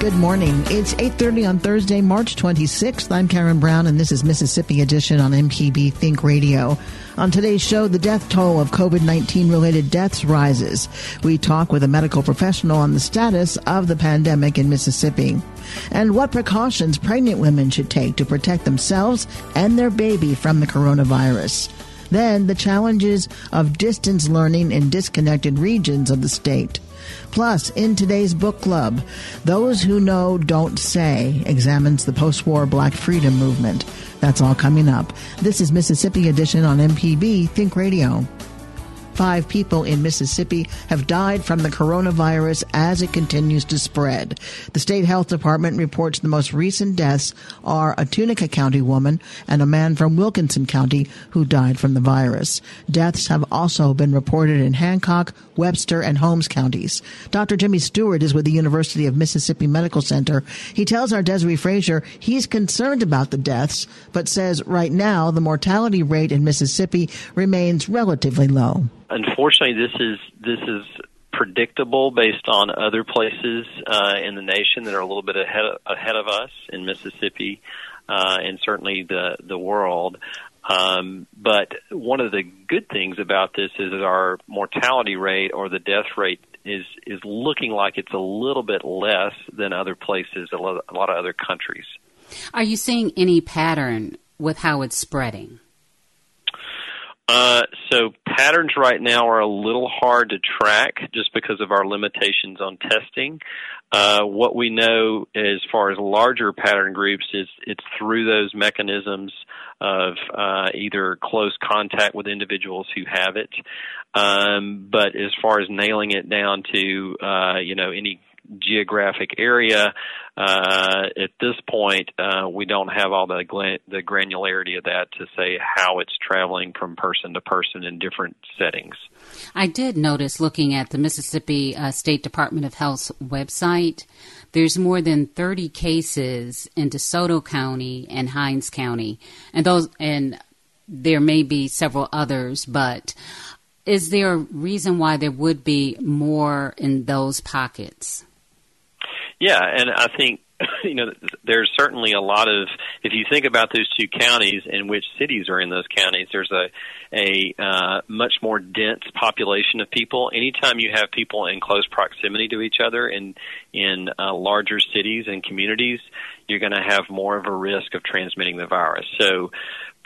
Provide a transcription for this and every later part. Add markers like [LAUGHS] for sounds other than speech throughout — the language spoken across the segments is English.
Good morning. It's 8:30 on Thursday, March 26th. I'm Karen Brown and this is Mississippi Edition on MPB Think Radio. On today's show, the death toll of COVID-19 related deaths rises. We talk with a medical professional on the status of the pandemic in Mississippi and what precautions pregnant women should take to protect themselves and their baby from the coronavirus. Then the challenges of distance learning in disconnected regions of the state. Plus, in today's book club, Those Who Know Don't Say examines the post war black freedom movement. That's all coming up. This is Mississippi Edition on MPB Think Radio. Five people in Mississippi have died from the coronavirus as it continues to spread. The state health department reports the most recent deaths are a Tunica County woman and a man from Wilkinson County who died from the virus. Deaths have also been reported in Hancock, Webster, and Holmes counties. Dr. Jimmy Stewart is with the University of Mississippi Medical Center. He tells our Desare Frazier he's concerned about the deaths, but says right now the mortality rate in Mississippi remains relatively low unfortunately, this is this is predictable based on other places uh, in the nation that are a little bit ahead ahead of us in Mississippi, uh, and certainly the the world. Um, but one of the good things about this is that our mortality rate or the death rate is is looking like it's a little bit less than other places, a lot, a lot of other countries. Are you seeing any pattern with how it's spreading? Uh, so patterns right now are a little hard to track just because of our limitations on testing. Uh, what we know as far as larger pattern groups is it's through those mechanisms of uh, either close contact with individuals who have it. Um, but as far as nailing it down to uh, you know any geographic area. Uh, at this point, uh, we don't have all the the granularity of that to say how it's traveling from person to person in different settings. I did notice looking at the Mississippi uh, State Department of Health's website, there's more than 30 cases in DeSoto County and Hinds County, and those and there may be several others, but is there a reason why there would be more in those pockets? Yeah, and I think [LAUGHS] you know there's certainly a lot of if you think about those two counties and which cities are in those counties there's a a uh, much more dense population of people. Anytime you have people in close proximity to each other in in uh, larger cities and communities you're going to have more of a risk of transmitting the virus. So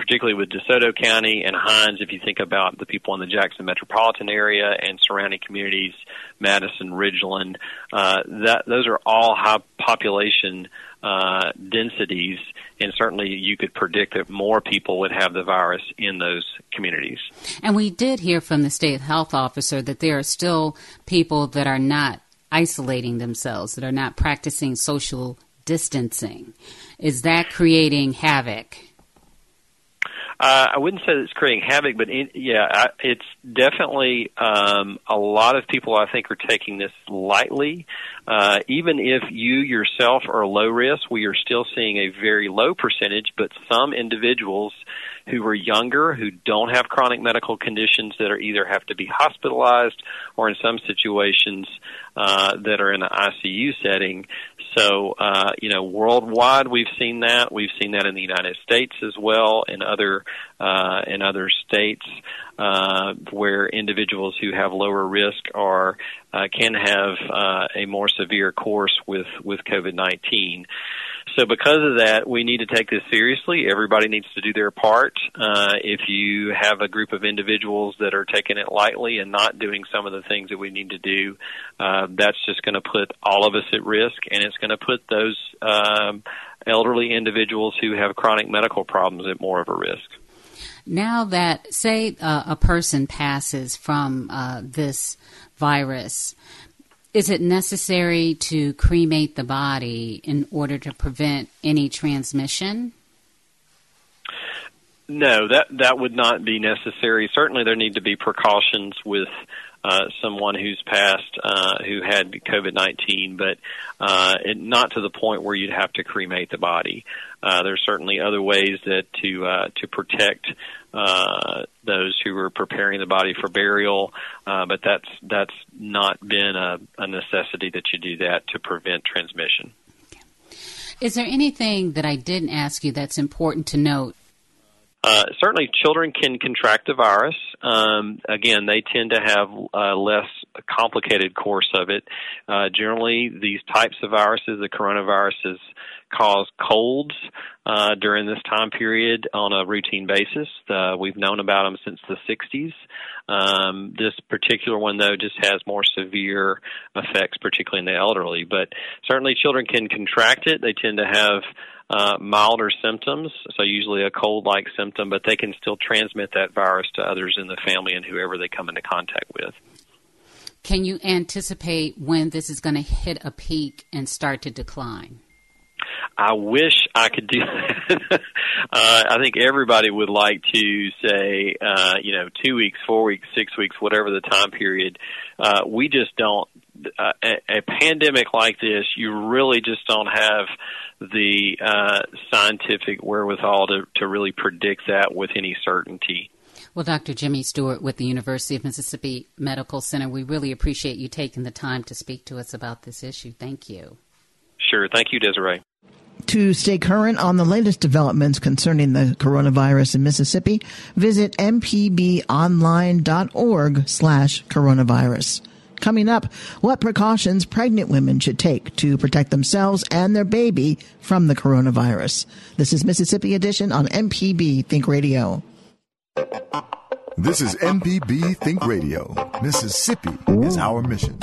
particularly with DeSoto County and Hinds, if you think about the people in the Jackson metropolitan area and surrounding communities, Madison, Ridgeland, uh, that those are all high population uh, densities, and certainly you could predict that more people would have the virus in those communities. And we did hear from the state health officer that there are still people that are not isolating themselves, that are not practicing social distancing. Is that creating havoc? Uh, I wouldn't say it's creating havoc, but in, yeah, I, it's definitely um, a lot of people. I think are taking this lightly. Uh, even if you yourself are low risk, we are still seeing a very low percentage, but some individuals who are younger, who don't have chronic medical conditions that are either have to be hospitalized or in some situations uh, that are in an ICU setting. So, uh, you know, worldwide we've seen that. We've seen that in the United States as well, in other uh, in other states uh, where individuals who have lower risk are uh, can have uh, a more severe course with with COVID nineteen. So because of that, we need to take this seriously. Everybody needs to do their part. Uh, if you have a group of individuals that are taking it lightly and not doing some of the things that we need to do, uh, that's just going to put all of us at risk, and it's going to put those um, elderly individuals who have chronic medical problems at more of a risk. Now that, say, uh, a person passes from uh, this virus, is it necessary to cremate the body in order to prevent any transmission? No, that that would not be necessary. Certainly, there need to be precautions with uh, someone who's passed uh, who had COVID nineteen, but uh, it, not to the point where you'd have to cremate the body. Uh, there's certainly other ways that to uh, to protect uh, those who are preparing the body for burial, uh, but that's that's not been a, a necessity that you do that to prevent transmission. Is there anything that I didn't ask you that's important to note uh, certainly, children can contract the virus. Um, again, they tend to have a less complicated course of it. Uh, generally, these types of viruses, the coronaviruses, cause colds uh, during this time period on a routine basis. Uh, we've known about them since the 60s. Um, this particular one, though, just has more severe effects, particularly in the elderly. But certainly, children can contract it. They tend to have uh, milder symptoms, so usually a cold like symptom, but they can still transmit that virus to others in the family and whoever they come into contact with. Can you anticipate when this is going to hit a peak and start to decline? I wish I could do that. [LAUGHS] uh, I think everybody would like to say, uh, you know, two weeks, four weeks, six weeks, whatever the time period. Uh, we just don't. Uh, a, a pandemic like this, you really just don't have the uh, scientific wherewithal to, to really predict that with any certainty. Well, Dr. Jimmy Stewart with the University of Mississippi Medical Center, we really appreciate you taking the time to speak to us about this issue. Thank you. Sure. Thank you, Desare. To stay current on the latest developments concerning the coronavirus in Mississippi, visit mpbonline.org slash coronavirus. Coming up, what precautions pregnant women should take to protect themselves and their baby from the coronavirus. This is Mississippi Edition on MPB Think Radio. This is MPB Think Radio. Mississippi is our mission.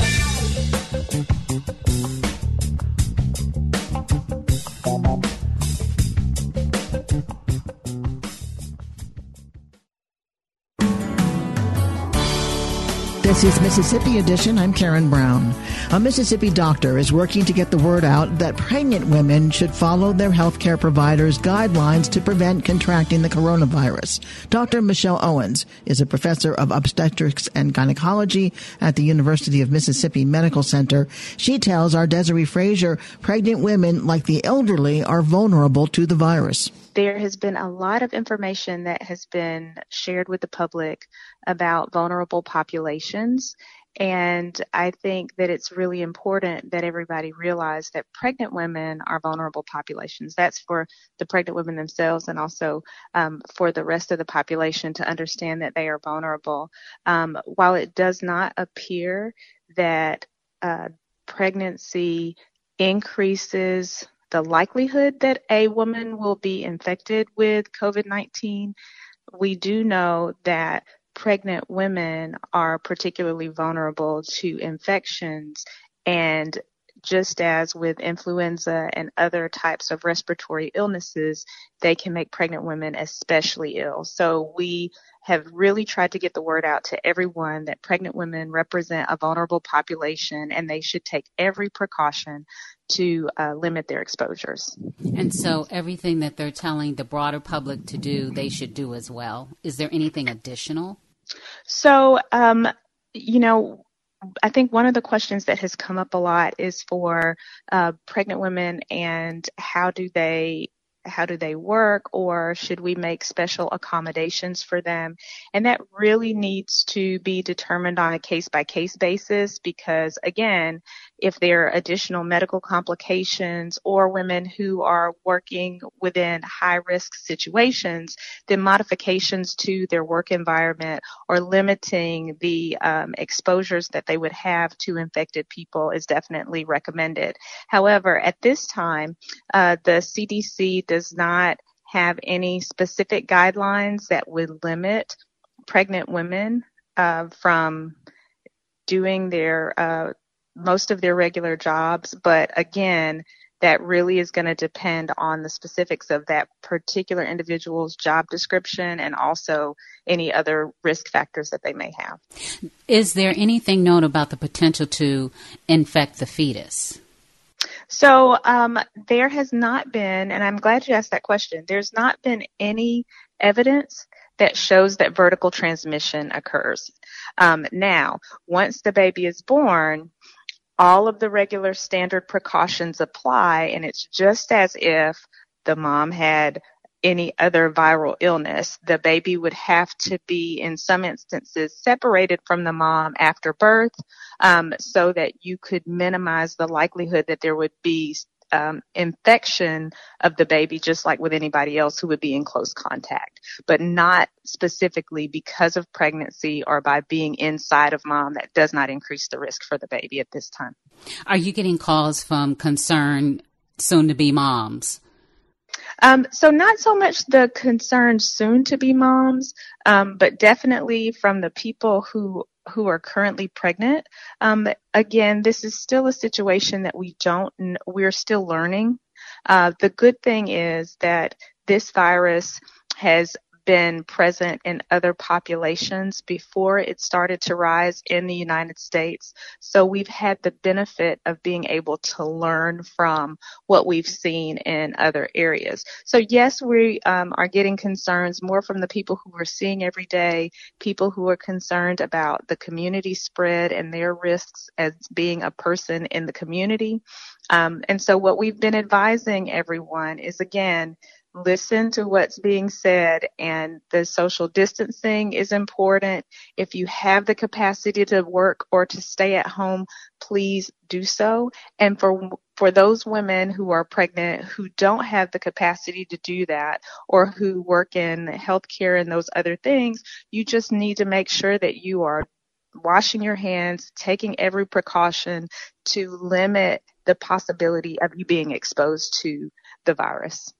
This is Mississippi Edition. I'm Karen Brown. A Mississippi doctor is working to get the word out that pregnant women should follow their healthcare providers' guidelines to prevent contracting the coronavirus. Dr. Michelle Owens is a professor of obstetrics and gynecology at the University of Mississippi Medical Center. She tells our Desare Frazier pregnant women, like the elderly, are vulnerable to the virus there has been a lot of information that has been shared with the public about vulnerable populations. And I think that it's really important that everybody realize that pregnant women are vulnerable populations. That's for the pregnant women themselves and also um, for the rest of the population to understand that they are vulnerable. Um, while it does not appear that uh, pregnancy increases the likelihood that a woman will be infected with COVID 19, we do know that pregnant women are particularly vulnerable to infections and just as with influenza and other types of respiratory illnesses, they can make pregnant women especially ill. So we have really tried to get the word out to everyone that pregnant women represent a vulnerable population and they should take every precaution to uh, limit their exposures. And so everything that they're telling the broader public to do, they should do as well. Is there anything additional? So, um, you know, I think one of the questions that has come up a lot is for uh, pregnant women and how do they how do they work or should we make special accommodations for them and that really needs to be determined on a case by case basis because again if there are additional medical complications or women who are working within high risk situations, then modifications to their work environment or limiting the um, exposures that they would have to infected people is definitely recommended. However, at this time, uh, the CDC does not have any specific guidelines that would limit pregnant women uh, from doing their uh, most of their regular jobs. But again, that really is going to depend on the specifics of that particular individual's job description and also any other risk factors that they may have. Is there anything known about the potential to infect the fetus? So um, there has not been, and I'm glad you asked that question. There's not been any evidence that shows that vertical transmission occurs. Um, now, once the baby is born, all of the regular standard precautions apply, and it's just as if the mom had any other viral illness. The baby would have to be, in some instances, separated from the mom after birth um, so that you could minimize the likelihood that there would be um, infection of the baby, just like with anybody else who would be in close contact, but not specifically because of pregnancy or by being inside of mom. That does not increase the risk for the baby at this time. Are you getting calls from concerned soon to be moms? Um, so not so much the concerned soon to be moms, um, but definitely from the people who who are currently pregnant. Um, again, this is still a situation that we don't, we're still learning. Uh, the good thing is that this virus has been present in other populations before it started to rise in the United States. So we've had the benefit of being able to learn from what we've seen in other areas. So yes, we um, are getting concerns more from the people who we're seeing every day, people who are concerned about the community spread and their risks as being a person in the community. Um, and so what we've been advising everyone is again, listen to what's being said and the social distancing is important. If you have the capacity to work or to stay at home, please do so. And for for those women who are pregnant who don't have the capacity to do that or who work in healthcare and those other things, you just need to make sure that you are washing your hands, taking every precaution to limit the possibility of you being exposed to the virus.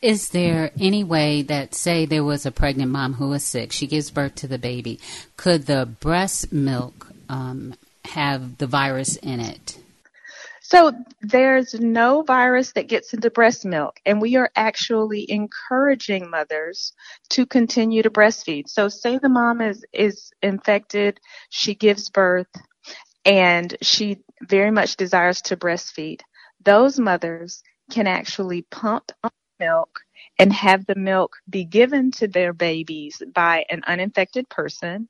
Is there any way that, say, there was a pregnant mom who was sick, she gives birth to the baby, could the breast milk um, have the virus in it? So there's no virus that gets into breast milk, and we are actually encouraging mothers to continue to breastfeed. So say the mom is is infected, she gives birth, and she very much desires to breastfeed. Those mothers can actually pump milk and have the milk be given to their babies by an uninfected person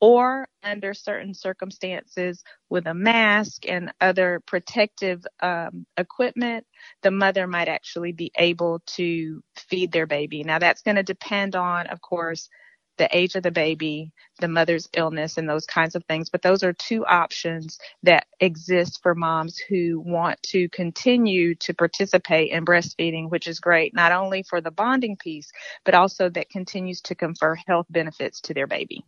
or under certain circumstances with a mask and other protective um, equipment, the mother might actually be able to feed their baby. Now that's going to depend on, of course, the age of the baby, the mother's illness, and those kinds of things. But those are two options that exist for moms who want to continue to participate in breastfeeding, which is great, not only for the bonding piece, but also that continues to confer health benefits to their baby.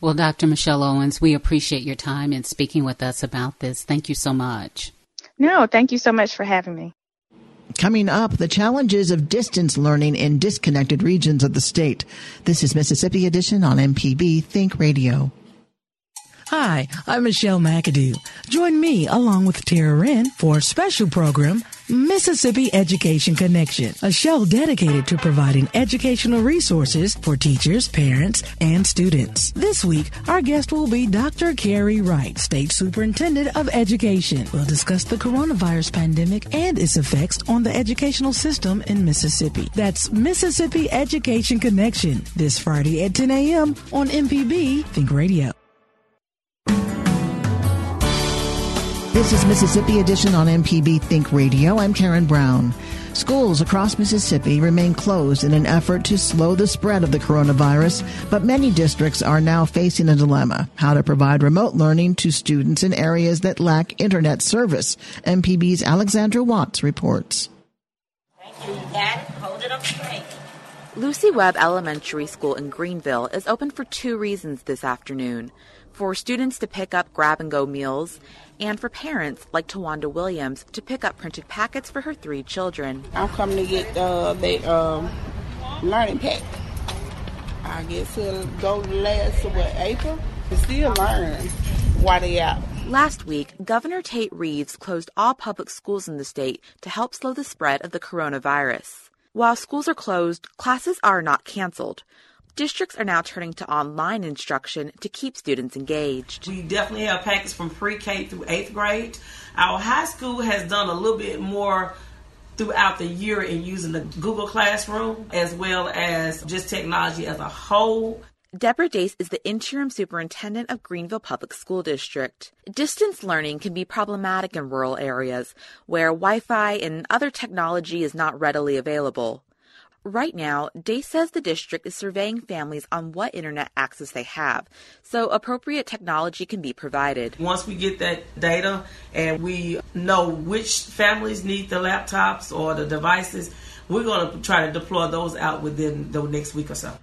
Well, Dr. Michelle Owens, we appreciate your time in speaking with us about this. Thank you so much. No, thank you so much for having me. Coming up, the challenges of distance learning in disconnected regions of the state. This is Mississippi Edition on MPB Think Radio. Hi, I'm Michelle McAdoo. Join me along with Tara Wren for a special program, Mississippi Education Connection, a show dedicated to providing educational resources for teachers, parents, and students. This week, our guest will be Dr. Carey Wright, State Superintendent of Education. We'll discuss the coronavirus pandemic and its effects on the educational system in Mississippi. That's Mississippi Education Connection this Friday at 10 a.m. on MPB Think Radio. This is Mississippi Edition on MPB Think Radio. I'm Karen Brown. Schools across Mississippi remain closed in an effort to slow the spread of the coronavirus, but many districts are now facing a dilemma how to provide remote learning to students in areas that lack internet service. MPB's Alexandra Watts reports. Thank you. It. Hold it up. Lucy Webb Elementary School in Greenville is open for two reasons this afternoon for students to pick up grab and go meals and for parents like Tawanda Williams to pick up printed packets for her three children. I'm coming to get uh, the um, learning pack. I guess it'll go last what April to still learn while they out. Last week, Governor Tate Reeves closed all public schools in the state to help slow the spread of the coronavirus. While schools are closed, classes are not canceled districts are now turning to online instruction to keep students engaged. We definitely have packets from pre K through eighth grade. Our high school has done a little bit more throughout the year in using the Google Classroom as well as just technology as a whole. Deborah Dace is the interim superintendent of Greenville Public School District. Distance learning can be problematic in rural areas where Wi Fi and other technology is not readily available. Right now, Dace says the district is surveying families on what internet access they have, so appropriate technology can be provided. Once we get that data and we know which families need the laptops or the devices, we're going to try to deploy those out within the next week or so.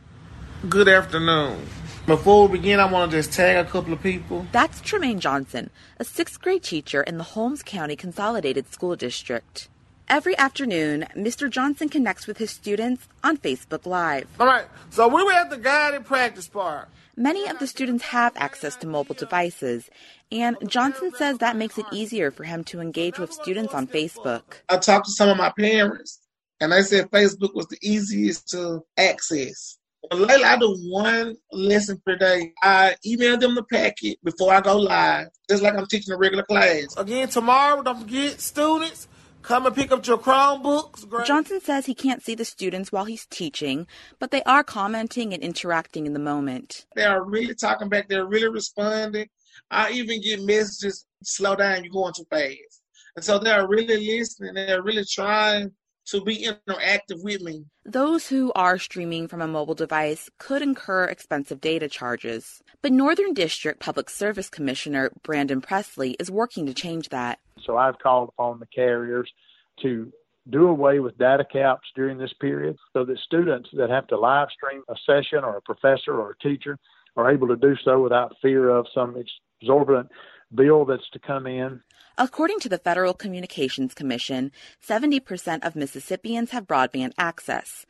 Good afternoon. Before we begin, I want to just tag a couple of people. That's Tremaine Johnson, a sixth grade teacher in the Holmes County Consolidated School District. Every afternoon, Mr. Johnson connects with his students on Facebook Live. All right, so we were at the guided practice part. Many of the students have access to mobile devices, and Johnson says that makes it easier for him to engage with students on Facebook. I talked to some of my parents, and they said Facebook was the easiest to access. Lately, I do one lesson per day. I email them the packet before I go live, just like I'm teaching a regular class. Again, tomorrow, don't forget, students, Come and pick up your Chromebooks. Great. Johnson says he can't see the students while he's teaching, but they are commenting and interacting in the moment. They are really talking back. They're really responding. I even get messages, slow down, you're going too fast. And so they're really listening. They're really trying to be interactive with me. Those who are streaming from a mobile device could incur expensive data charges. But Northern District Public Service Commissioner Brandon Presley is working to change that. So I've called upon the carriers to do away with data caps during this period so that students that have to live stream a session or a professor or a teacher are able to do so without fear of some exorbitant bill that's to come in. According to the Federal Communications Commission, 70% of Mississippians have broadband access.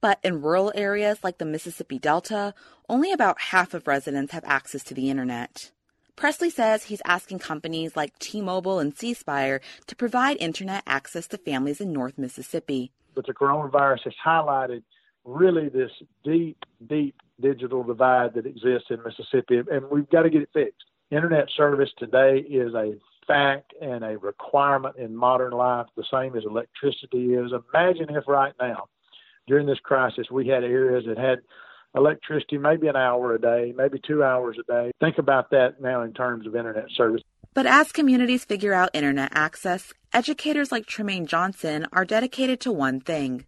But in rural areas like the Mississippi Delta, only about half of residents have access to the internet. Presley says he's asking companies like T-Mobile and C Spire to provide internet access to families in North Mississippi. But the coronavirus has highlighted really this deep, deep digital divide that exists in Mississippi, and we've got to get it fixed. Internet service today is a fact and a requirement in modern life, the same as electricity is. Imagine if right now, during this crisis, we had areas that had electricity maybe an hour a day, maybe two hours a day. Think about that now in terms of internet service. But as communities figure out internet access, educators like Tremaine Johnson are dedicated to one thing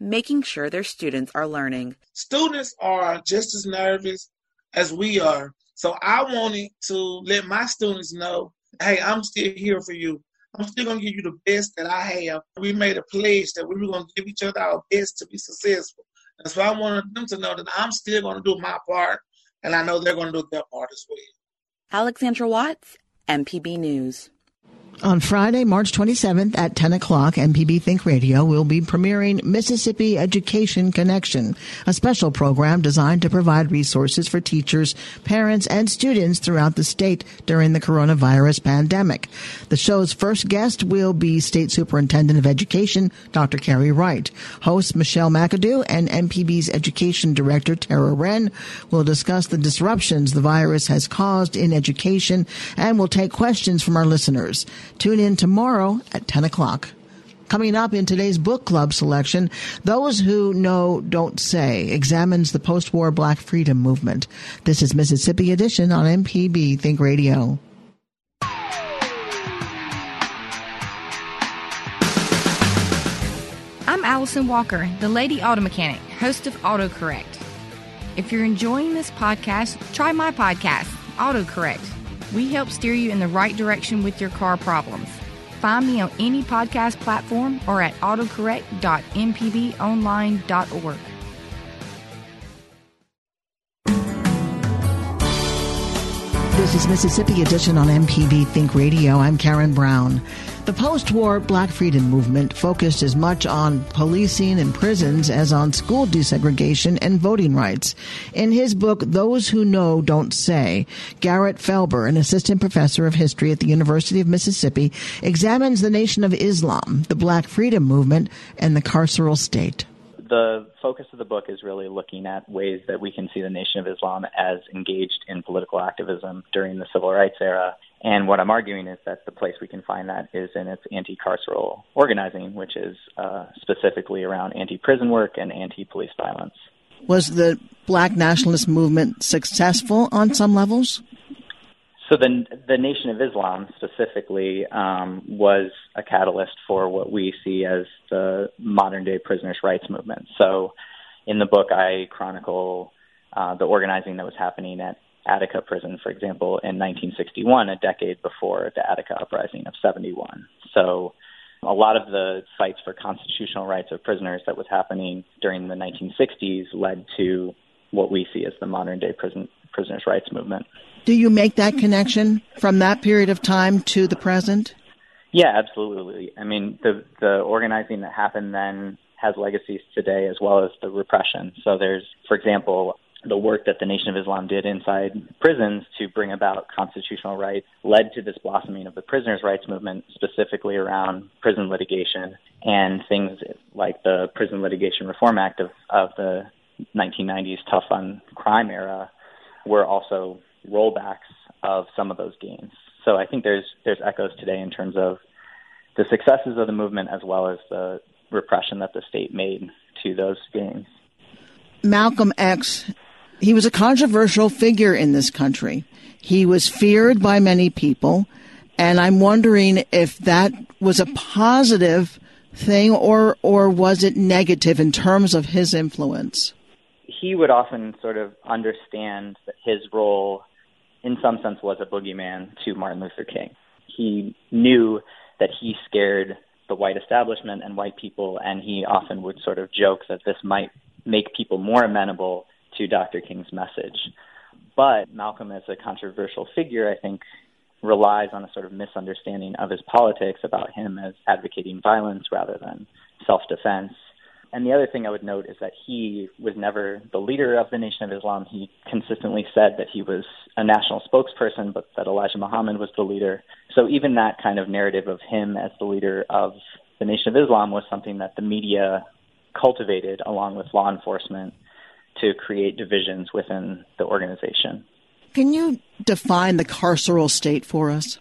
making sure their students are learning. Students are just as nervous as we are. So I wanted to let my students know hey, I'm still here for you. I'm still to give you the best that I have. We made a pledge that we were to give each other our best to be successful. And so I wanted them to know that I'm still to do my part, and I know they're to do their part as well. Alexandra Watts, MPB News. On Friday, March 27th at 10 o'clock, MPB Think Radio will be premiering Mississippi Education Connection, a special program designed to provide resources for teachers, parents, and students throughout the state during the coronavirus pandemic. The show's first guest will be State Superintendent of Education, Dr. Carey Wright. Host Michelle McAdoo and MPB's Education Director, Tara Wren, will discuss the disruptions the virus has caused in education and will take questions from our listeners. Tune in tomorrow at 10 o'clock. Coming up in today's book club selection, Those Who Know Don't Say examines the post-war black freedom movement. This is Mississippi Edition on MPB Think Radio. I'm Allison Walker, the Lady Auto Mechanic, host of AutoCorrect. If you're enjoying this podcast, try my podcast, AutoCorrect. We help steer you in the right direction with your car problems. Find me on any podcast platform or at autocorrect.mpbonline.org. This is Mississippi Edition on MPB Think Radio. I'm Karen Brown. The post war black freedom movement focused as much on policing and prisons as on school desegregation and voting rights. In his book, Those Who Know Don't Say, Garrett Felber, an assistant professor of history at the University of Mississippi, examines the Nation of Islam, the black freedom movement, and the carceral state the focus of the book is really looking at ways that we can see the Nation of Islam as engaged in political activism during the civil rights era and what I'm arguing is that the place we can find that is in its anti carceral organizing, which is uh, specifically around anti prison work and anti police violence. Was the black nationalist movement successful on some levels? So the the Nation of Islam specifically um, was a catalyst for what we see as the modern day prisoners' rights movement. So in the book, I chronicle uh, the organizing that was happening at Attica prison, for example, in 1961, a decade before the Attica uprising of 71. So a lot of the fights for constitutional rights of prisoners that was happening during the 1960s led to what we see as the modern day prison, prisoners' rights movement. Do you make that connection from that period of time to the present? Yeah, absolutely. I mean, the the organizing that happened then has legacies today as well as the repression. So there's, for example, the work that the Nation of Islam did inside prisons to bring about constitutional rights led to this blossoming of the prisoners' rights movement, specifically around prison litigation and things like the Prison Litigation Reform Act of, of the 1990s tough on crime era were also rollbacks of some of those gains. So I think there's there's echoes today in terms of the successes of the movement as well as the repression that the state made to those gains. Malcolm X he was a controversial figure in this country. He was feared by many people, and I'm wondering if that was a positive thing or or was it negative in terms of his influence? He would often sort of understand that his role in some sense was a boogeyman to Martin Luther King. He knew that he scared the white establishment and white people and he often would sort of joke that this might make people more amenable to Dr. King's message. But Malcolm, as a controversial figure, I think relies on a sort of misunderstanding of his politics about him as advocating violence rather than self defense. And the other thing I would note is that he was never the leader of the Nation of Islam. He consistently said that he was a national spokesperson, but that Elijah Muhammad was the leader. So even that kind of narrative of him as the leader of the Nation of Islam was something that the media cultivated along with law enforcement to create divisions within the organization. Can you define the carceral state for us?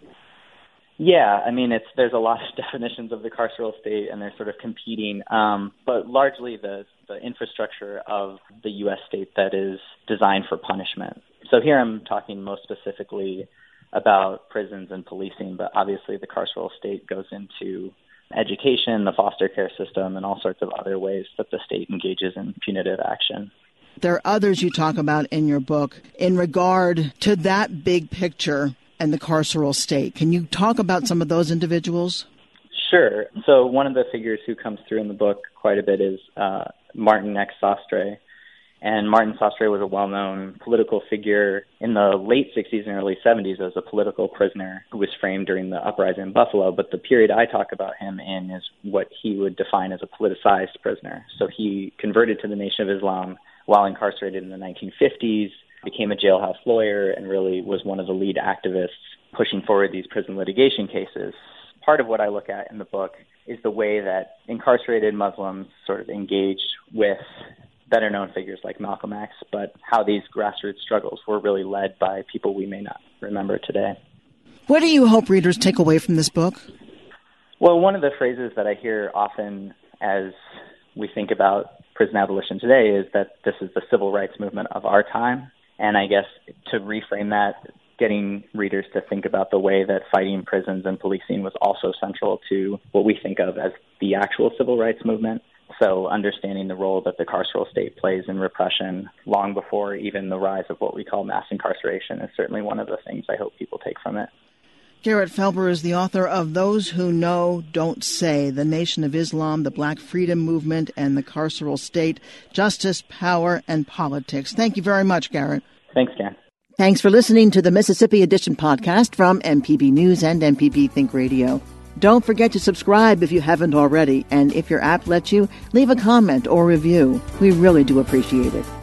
Yeah, I mean, it's there's a lot of [LAUGHS] definitions of the carceral state, and they're sort of competing. Um, but largely, the the infrastructure of the U.S. state that is designed for punishment. So here, I'm talking most specifically about prisons and policing, but obviously, the carceral state goes into education, the foster care system, and all sorts of other ways that the state engages in punitive action. There are others you talk about in your book in regard to that big picture and the carceral state. Can you talk about some of those individuals? Sure. So one of the figures who comes through in the book quite a bit is uh, Martin X. Sostre. And Martin Sostre was a well known political figure in the late 60s and early 70s as a political prisoner who was framed during the uprising in Buffalo. But the period I talk about him in is what he would define as a politicized prisoner. So he converted to the Nation of Islam while incarcerated in the 1950s, became a jailhouse lawyer, and really was one of the lead activists pushing forward these prison litigation cases. Part of what I look at in the book is the way that incarcerated Muslims sort of engaged with better known figures like Malcolm X, but how these grassroots struggles were really led by people we may not remember today. What do you hope readers take away from this book? Well, one of the phrases that I hear often as we think about prison abolition today is that this is the civil rights movement of our time. And I guess to reframe that, getting readers to think about the way that fighting prisons and policing was also central to what we think of as the actual civil rights movement. So, understanding the role that the carceral state plays in repression long before even the rise of what we call mass incarceration is certainly one of the things I hope people take from it. Garrett Felber is the author of Those Who Know Don't Say The Nation of Islam, the Black Freedom Movement, and the Carceral State Justice, Power, and Politics. Thank you very much, Garrett. Thanks, Jan. Thanks for listening to the Mississippi Edition podcast from MPB News and MPB Think Radio. Don't forget to subscribe if you haven't already, and if your app lets you, leave a comment or review. We really do appreciate it.